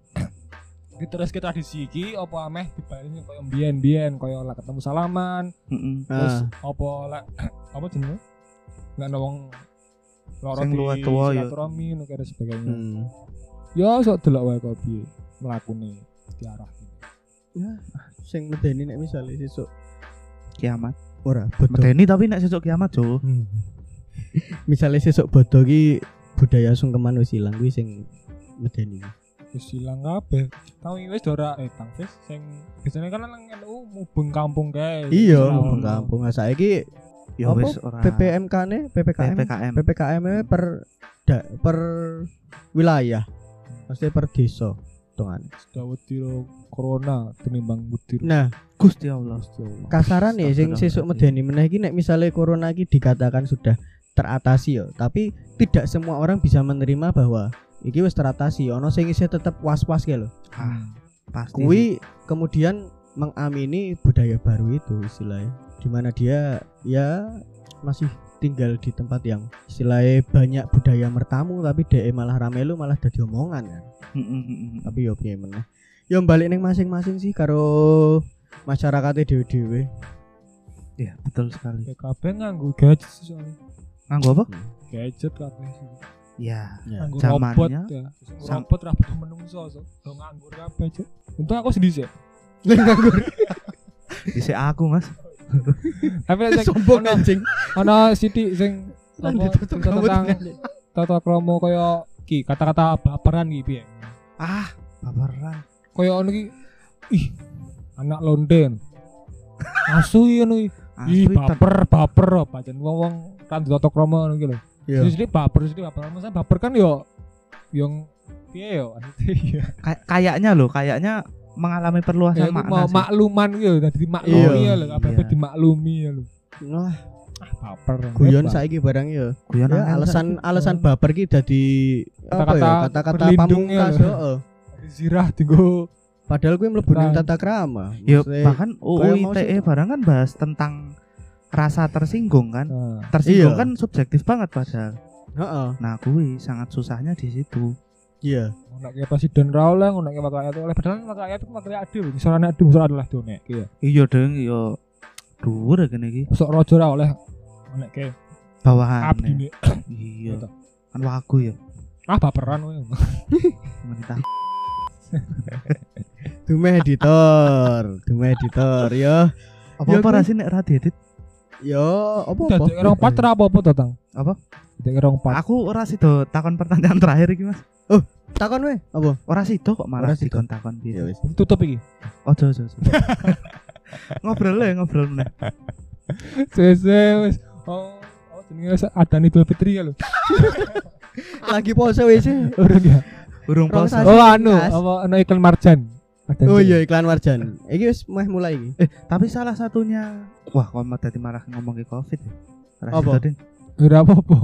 diterus ke tradisi iki apa ameh dibaleni koyo mbiyen-mbiyen koyo lah ketemu salaman Mm-mm. terus Ah. apa lek apa jenenge nggak ada wong loro di ya. silaturahmi ngono kaya sebagainya hmm. ya sok delok wae kok piye mlakune diarah ya sing medeni nek misalnya sesuk kiamat ora bodoh medeni tapi nek sesuk kiamat jo Hmm. misalnya sesuk bodoh ki budaya sungkeman wis ilang kuwi sing medeni wis ilang kabeh tau iki wis ora eh tang wis sing biasanya kan nang NU mubeng kampung kae. Iya mubeng kampung. Nah, saiki ya Apa? wis ora. PPMK ne PPKM PPKM PPKM -nya per da, per wilayah. Maksudnya per desa hitungan. Sudah wedi ro corona tinimbang wedi ro. Nah Gusti Allah. Kasaran nih sing sesuk medeni. Meneh iki nek misalnya corona iki dikatakan sudah teratasi yo tapi tidak semua orang bisa menerima bahwa iki wis teratasi ono sing isih tetep was-was gitu loh ah, pasti kuwi kemudian mengamini budaya baru itu istilahnya di mana dia ya masih tinggal di tempat yang istilahnya banyak budaya mertamu tapi dia malah ramelu malah dadi omongan kan. Mm-mm, mm-mm. tapi yo piye meneh. Yo balik ning masing-masing sih karo masyarakatnya dewe-dewe ya betul sekali. PKB nganggo gadget sih soalnya. Nganggo apa? Gadget kabeh sih ya ya nganggo zamannya robot ya. Sing sam- robot ra butuh menungso so. Do nganggur kabeh cuk. Untung aku sedih sih nganggur. Bisa aku mas. Tapi lek sombong anjing. ono sithik sing tentang tata kromo kaya ki kata-kata baperan ki piye? Ah baperan. Kaya ono ki ih anak londen asu iki ngono iki. Ih baper baper apa jan wong-wong kan tata kromo ngono ki lho Iya. Jadi baper jadi baper maksudnya baper kan yo yang piye yo Kay- kayaknya loh kayaknya mengalami ya perluasan aku makna mau sih. makluman gitu dadi dimaklumi Iya. ya lho kabeh Iya. dimaklumi ya lho Wah, ah baper guyon saiki barang yo. Guyon Ya, alasan alasan baper ki dadi apa Kata-kata ya? Kata-kata ya pamungkas lho. heeh. zirah tinggo Padahal mlebu ning Nah. tata krama. Yo, bahkan UU kayak mau ITE sih- barang kan bahas tentang rasa tersinggung kan. nah, Tersinggung Iya. kan subjektif banget padahal. Heeh. Nah, kuwi sangat susahnya di situ. Iya. ngono kayak presiden ra oleh ngono kayak wakil rakyat oleh padahal rakyat itu rakyat adil misalnya adil misalnya adalah done iya Iya, Deng, yo dhuwur ya kene iki. sok rojo ra oleh ngono kayak bawahan. abdi nih Iya. Kan wagu ya. ah baperan we Pemerintah. Dume editor, dume editor ya. Apa Ya, apa kuwi- rasine ra diedit? Ya apa apa? dek rong pat ra apa-apa to tang Apa? dek rong pat Aku ora sido takon pertanyaan terakhir iki, Mas. Takon we, apa? Ora sido kok malah dikon takon Ya piye. wis. tutup iki Ojo ojo. ngobrol le ngobrol meneh. wis wis oh oh jenenge wis adan Idul Fitri ya lho Lagi poso wis. urung ya Urung poso. oh anu apa ana iklan marjan Oh iya iklan Marjan. Iki wis meh mulai iki. Eh, tapi salah satunya wah kok mau tadi malah ngomong ke Covid ya. Ora Apa? ora apa-apa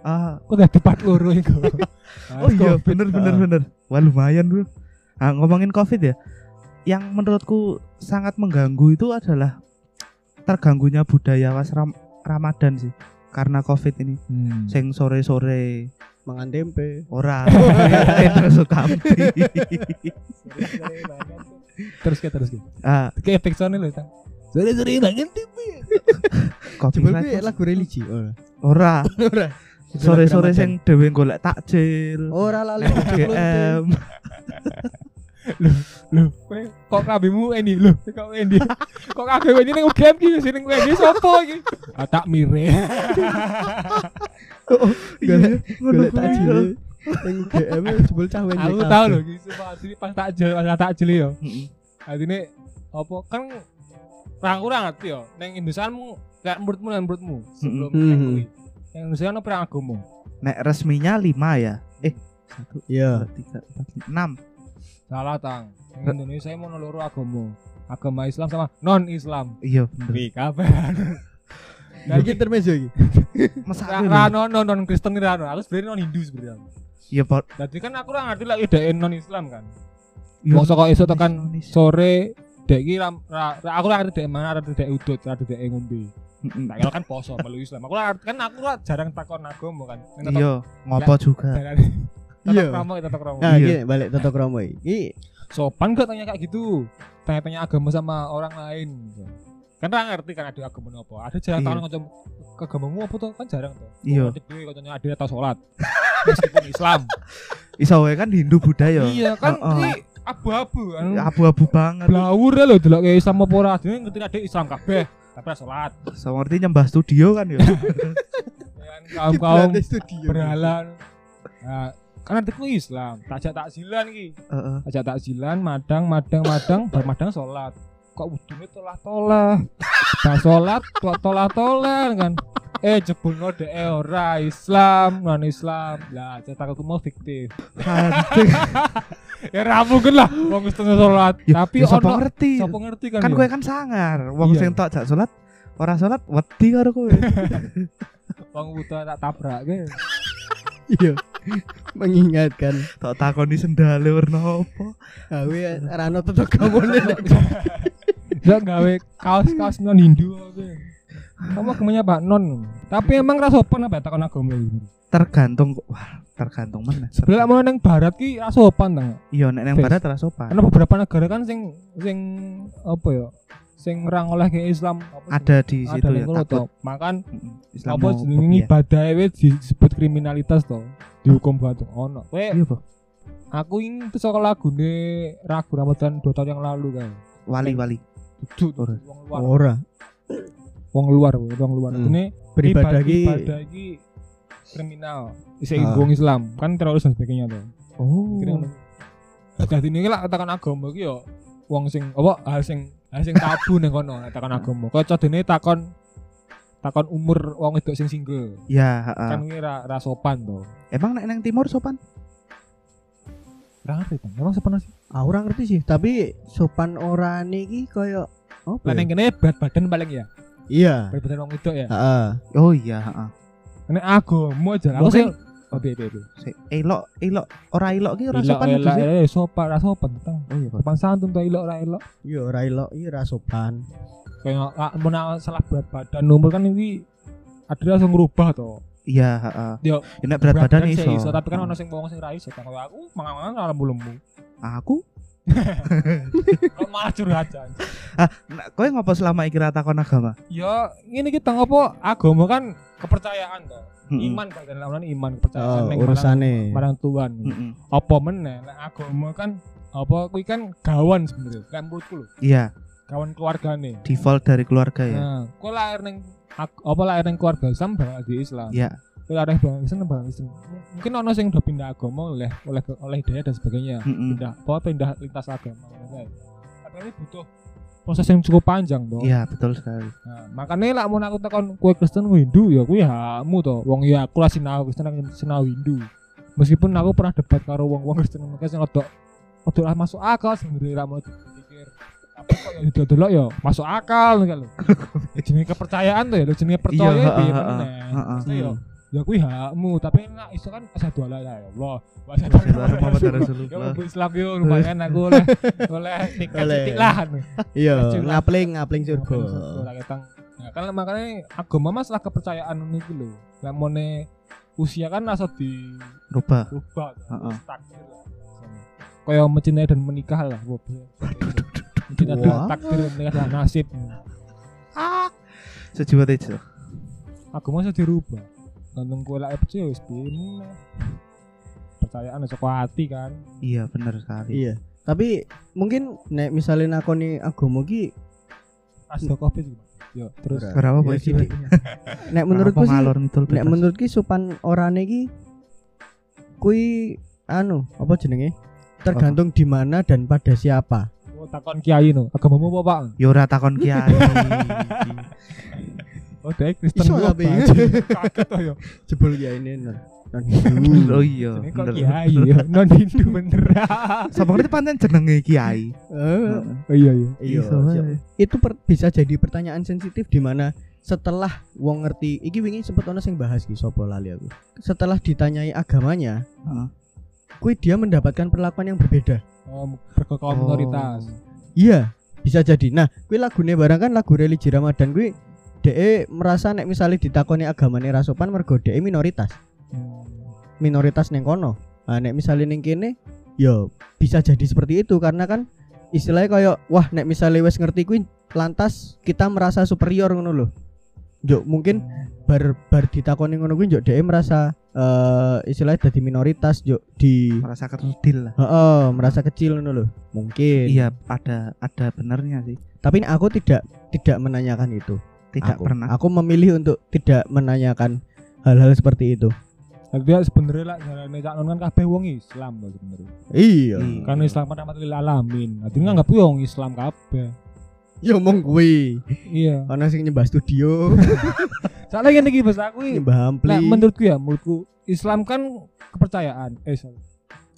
Ah, kok dadi pat loro iku oh iya bener bener Ah. bener. Wah lumayan, Bro. Ah, ngomongin Covid ya. Yang menurutku sangat mengganggu itu adalah terganggunya budaya was Ram- Ramadan sih. Karena Covid ini. Hmm. Sing sore-sore Mangan tempe. ora terus sukamti. terus ke terus ke Ah, kayak efek sound lho tang sore-sore banget kopi Coba light kuwi lagu religi. Ora. ora. Ora. Sore-sore sing dhewe golek takjil. Ora lali GM. lho kowe kok kabehmu Endi lho kok Endi kok kabeh ini ning UGM ki sing Endi sapa iki ah tak mire Golek golek Ngono kuwi. takjil. Ning GM jebul cah wenjek. aku tahu lho iki asli pas takjil pas takjil yo Heeh. artine apa kan kurang kurang ngerti yo ning Indonesiamu kayak menurutmu dan menurutmu sebelum kuwi yang Indonesia ono perang agama Nek resminya 5 ya. Eh, 1 Iya. 2 3 4 6. salah tang Ning Indonesia mau loro agama agama Islam sama non Islam Iya bener. Kabeh. Nah, iki intermezzo iki. Masa Ra lho. non Kristen ra non. Aku sebenarnya non Hindu sebenarnya. Iya, Pak. Jadi kan aku ora ngerti lek ide non Islam kan. Iya. Wong saka esuk tekan sore dek iki aku ora ngerti dek mana ada dek udut, ada dek ngombe. Heeh. Tak kira kan poso melu Islam. Aku kan aku jarang takon agama kan. Iya, ngopo juga. Iya. Tetep kromo tetep kromo. Nah, Iya. iki balik Toto Kromo iki. Sopan gak tanya kayak gitu? Tanya-tanya agama sama orang lain. gitu. Kan ora ngerti kan ada agama apa. Ada jarang Iya. takon ngocom agamamu apa tuh kan jarang tuh. Iya. Nanti dhewe kocoknya ada atau sholat. Meskipun Islam. Iso wae kan Hindu Budaya. Iya kan Heeh. ini abu-abu kan. Abu-abu banget. Blawur ya lho delok kayak Islam apa ora. Dene ngerti ada Islam kabeh, tapi ora salat. So ngerti nyembah studio kan ya. Ya kan kaum-kaum Kiblatnya studio. berhala. Nah, kan artiku Islam, takjak takzilan iki. Heeh. Takjak takzilan, madang, madang, madang, bar madang salat. Kok wudune tolah-tolah. Bar salat kok tolah-tolah kan. Eh jebul ngode ora Islam, non Islam. Lah cetak aku mau fiktif. Ya ra mungkin lah wong wis salat. Ya, Tapi ya sapa ono ngerti. sapa ngerti kan. Kan ya? kowe kan sangar. Wong sing tok jak salat ora salat wedi karo kowe. wong buta tak tabrak. Iya. Mengingatkan. Tok takoni sendale warna apa? Gawe rano Toto Kromo Dia gawe kaos-kaos non Hindu. Kamu agamanya Pak Non. Tapi emang ra sopan apa takon agama ini. Tergantung wah, tergantung mana. Sebelah mau nang barat ki ra sopan tang. Iya nek Fes. barat ora sopan. Karena beberapa negara kan sing sing apa ya? Sing ora oleh ke Islam apa? Ada di ada situ ya takut. Makan Mm, apa jenenge ibadah wis disebut kriminalitas to. Dihukum batu ono. Kowe Iya, Pak. aku ini tuh soal lagune Ragu Ramadan 2 tahun yang lalu kan. Wali-wali. Duduk Ora. wong luar. Ora. Wong luar, wong luar. Hmm. Ini Beribadah ibadah, ki ibadah ki kriminal. Isi Ah. wong Islam kan teroris dan sebagainya tuh. Oh. Dadi ini lah katakan agama ki yo wong sing apa hal sing hal sing tabu ning kono katakan agama. Kaya codene takon takon umur wong wedok sing single. Ya, heeh. Kan ki ra, ra sopan to. Emang nek nang timur sopan? Ra ngerti kan. Emang sopan sih. Ah, ora ngerti sih, tapi sopan ora niki koyo apa? Lah ya? ning kene berat badan paling ya. Iya. Berat badan wong wedok ya. Heeh. Oh iya, heeh. Nek agama aja. Aku sing- Oh, piye piye. Sik, elok, elok, ora elok ki ora sopan itu elok, sih. eh, sopan, ra sopan tentang. Oh iya. Sopan santun to ilok ra ilok. Iya ora elok, iya ora sopan. Kayak ah, mun salah berat badan umur kan iki ada langsung ngerubah to. Iya, heeh. Yo, Ya, Nek berat badan sih iso. tapi kan ono sing wong sing ra iso. Kan Kayak aku mangan-mangan ora lemu-lemu. Aku Kok malah curhat Jan. Nah, kowe ngopo selama iki ra takon agama? Ya ngene kita ngopo agama kan kepercayaan. Mm-mm. Iman kan lawan iman kepercayaan Oh, ning urusane. marang, Tuhan. Apa meneh nek agama kan apa kuwi kan gawan sebenarnya. Kan menurutku lho, Iya, gawan keluargane. default dari keluarga ya. Nah, kok lahir ning apa lahir ning keluarga Islam bakal di Islam. Iya. Kok lahir ning bangsa Islam bangsa Islam. Mungkin ono sing udah pindah agama oleh oleh oleh hidayah dan sebagainya. Mm-mm. Pindah apa pindah lintas agama. Tapi ini butuh proses yang cukup panjang dong. Iya, betul sekali. Nah, makanya lah mau aku takon kue Kristen kue Hindu ya kue hakmu to. Wong ya aku lah sinau Kristen aku sinau Hindu. Meskipun aku pernah debat karo wong wong Kristen mereka sing rodok rodok lah masuk akal ra mau Tapi kok ya itu dulu ya masuk akal nih lho. Ya jenenge kepercayaan tuh ya jenenge percaya Iya, ya piye meneh. heeh. Ya Hmm. ya kuwi hakmu tapi nek iso kan asyhadu alla ilaha illallah wa asyhadu Asyhadu anna Muhammadar Ya Rasulullah. mlebu Islam yo lumayan aku oleh oleh titik lah. Iya, ngapling ngapling surga. Nah, kan makanya agama masalah kepercayaan niku lho. Lah mone usia kan rasa di Rubah. rubah. Heeh. Takdir lah. Kayak mencintai dan menikah lah. Wah, Dan Wah. takdir menikah dan nasib. Sejiwa tejo. Agama bisa dirubah. Gantung kowe lak percaya wis piye meneh. Percayaan saka hati kan. Iya, benar sekali. Iya. Tapi mungkin nek misalnya nakoni agama ki Asdo covid gitu. Yo, terus. Berapa Ya, boy sih, nek menurutku sih nek menurutku sopan orane ki kui anu apa jenenge? Tergantung di mana dan pada siapa. Oh, takon kiai no. Agamamu apa, Pak? Yo ora takon kiai. Oh, dek Kristen Iso tapi. apa? Kaget oh yo. Jebul ya ini non. non oh iya. Ini kok bener. kiai ya, non Hindu bener. Sapa ngerti pancen jenenge kiai. Eh, Oh iya iya. Iya, itu per- bisa jadi pertanyaan sensitif di mana setelah wong ngerti iki wingi sempet ono sing bahas ki sapa lali aku. Setelah ditanyai agamanya, Heeh. kui dia mendapatkan perlakuan yang berbeda. Oh, minoritas. Iya, bisa jadi. Nah, kui lagune barang kan lagu religi Ramadan kui DE merasa nek misalnya ditakoni agamane ra sopan mergo DE minoritas. Minoritas neng kono. Nah, nek misalnya neng kene yo bisa jadi seperti itu karena kan istilahnya kayak wah nek misalnya wes ngerti kui lantas kita merasa superior ngono loh. Yo mungkin bar bar ditakoni ngono kuwi yo DE merasa eh istilahnya jadi minoritas yo di Merasa kerdil lah. Heeh, merasa kecil ngono loh. Mungkin. Iya, ada ada benernya sih. Tapi aku tidak tidak menanyakan itu. Tidak Aku. pernah. Aku memilih untuk tidak menanyakan hal-hal seperti itu. Tapi dia sebenarnya lah jarane cak non kan kabeh wong Islam loh sebenarnya. Iya. Iya. Kan Islam pada lil alamin. Artinya nganggap wong Islam kabeh. Ya omong kuwi. Iya. Ana sing nyembah studio, Soalnya ngene iki bahasa aku. Nah, menurutku ya, menurutku Islam kan kepercayaan. Eh, sorry.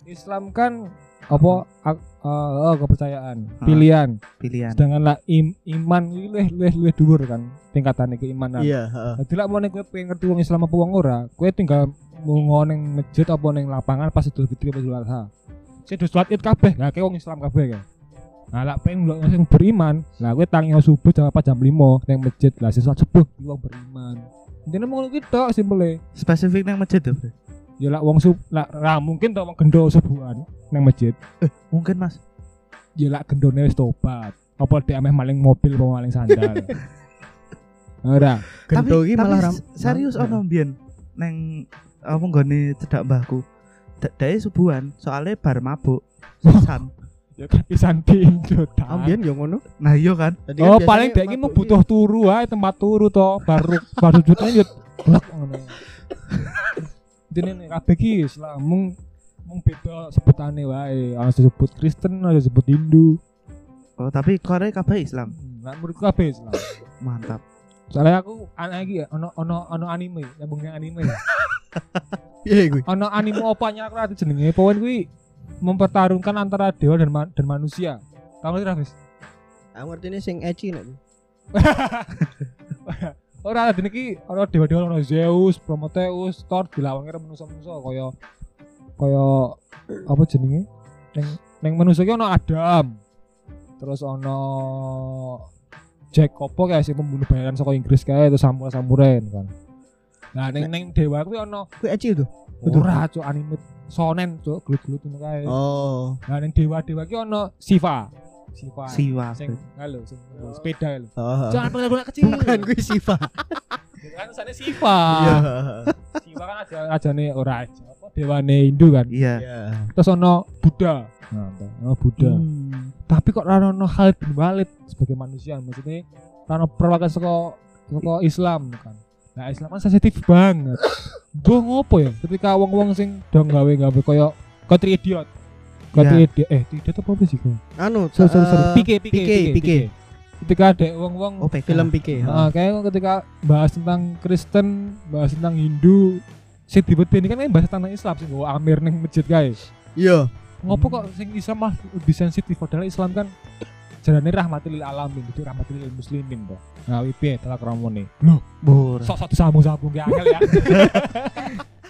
Islam kan apa eh, oh, kepercayaan, Ah. pilihan. Pilihan. Sedangkan lah im, iman luwih luwih luwih dhuwur kan tingkatane keimanan. Iya, heeh. Jadi lah mau kowe pengen ngerti wong Islam apa wong ora, kowe tinggal mau ning masjid apa ning lapangan pas Idul Fitri apa Idul Adha. Sing do salat Id kabeh, kayak wong Islam kabeh kan. Nah, lah pengen ndelok sing beriman, lah kowe tangi subuh jam 4 jam 5 ning masjid, lah salat subuh wong beriman. Intine mau ngono ki tok simpele. Spesifik nang masjid tuh. Bro. Ya lah wong sub, lah ra mungkin tok wong gendo subuhan ning masjid. Mungkin Mas. Ya lah gendone wis tobat. Apa dia ameh maling mobil apa maling sandal. Ora. Gento iki malah ram. serius ono mbiyen neng apa nggone cedak mbahku. Dae subuhan, soalnya bar mabuk. Sisan. Ya kan pisan ta. Ambien yo ngono. Nah iya kan? Tadi kan Oh biasanya paling dek iki mau butuh turu ae tempat turu to baru baru jutnya yut blek ngono. Dene nek kabeh iki Islam mung mung beda sebutane wae. Ana disebut Kristen, ada disebut Hindu. Oh, tapi Korea kabeh Islam. Nah menurutku kabeh Islam. Mantap. Soalnya aku anak iki ya, ono ono ono anime, nyambungnya anime. ya. Piye kuwi? ono anime opanya aku ati jenenge poin kuwi mempertarungkan antara dewa dan ma- dan manusia. Tahu ngerti Rafis? Aku ngerti ini sing eci nek. Ora ada iki ana dewa-dewa ono Zeus, Prometheus, Thor dilawangi karo manusa-manusa kaya kaya apa jenenge? Ning ning manusa ki ono Adam. Terus ono Jack Kopo kayak si pembunuh bayaran saka Inggris kayak itu samurai samurai kan. Nah ning ning dewa kuwi ono Kuwi eci itu. ora cuk anime sonen cuk gelut-gelut ngono kae. Oh. Nah ning dewa-dewa ki ono Siva. Siva. Siwa. Sing halo sing sepeda lho. Oh. Jangan pakai gula kecil. Bukan gue Siva. Kan sana Siva. Iya. Siva kan aja ajane ora aja. Apa dewane Hindu kan. Iya. Iya. Terus ono Buddha. Nah, ono Buddha. Hmm. Tapi kok ora ono Khalid bin Walid sebagai manusia maksudnya ora ono perwakilan saka saka Islam kan. Nah, Islam kan sensitif banget. Mbah ngopo ya ketika wong-wong sing do gawe-gawe koyo Country Idiot. Country Idiot eh tidak apa apa sih kok. Anu, Sorry, sorry, sorry. eh, Pike, pike, Pike, Pike. Ketika ada wong-wong Oh, PK. Film Pike. Nah, kayak ketika bahas tentang Kristen, bahas tentang Hindu, sing dibeteni kan bahas tentang Islam sing nggawa Amir ning masjid kae. Iya. Ngopo kok sing Islam mah lebih sensitif padahal Islam kan jarane rahmatil lil alamin, itu rahmatil lil muslimin kok. Nah, piye telak ramone. Loh, Bur. sok-sok disambung-sambung ki angel ya.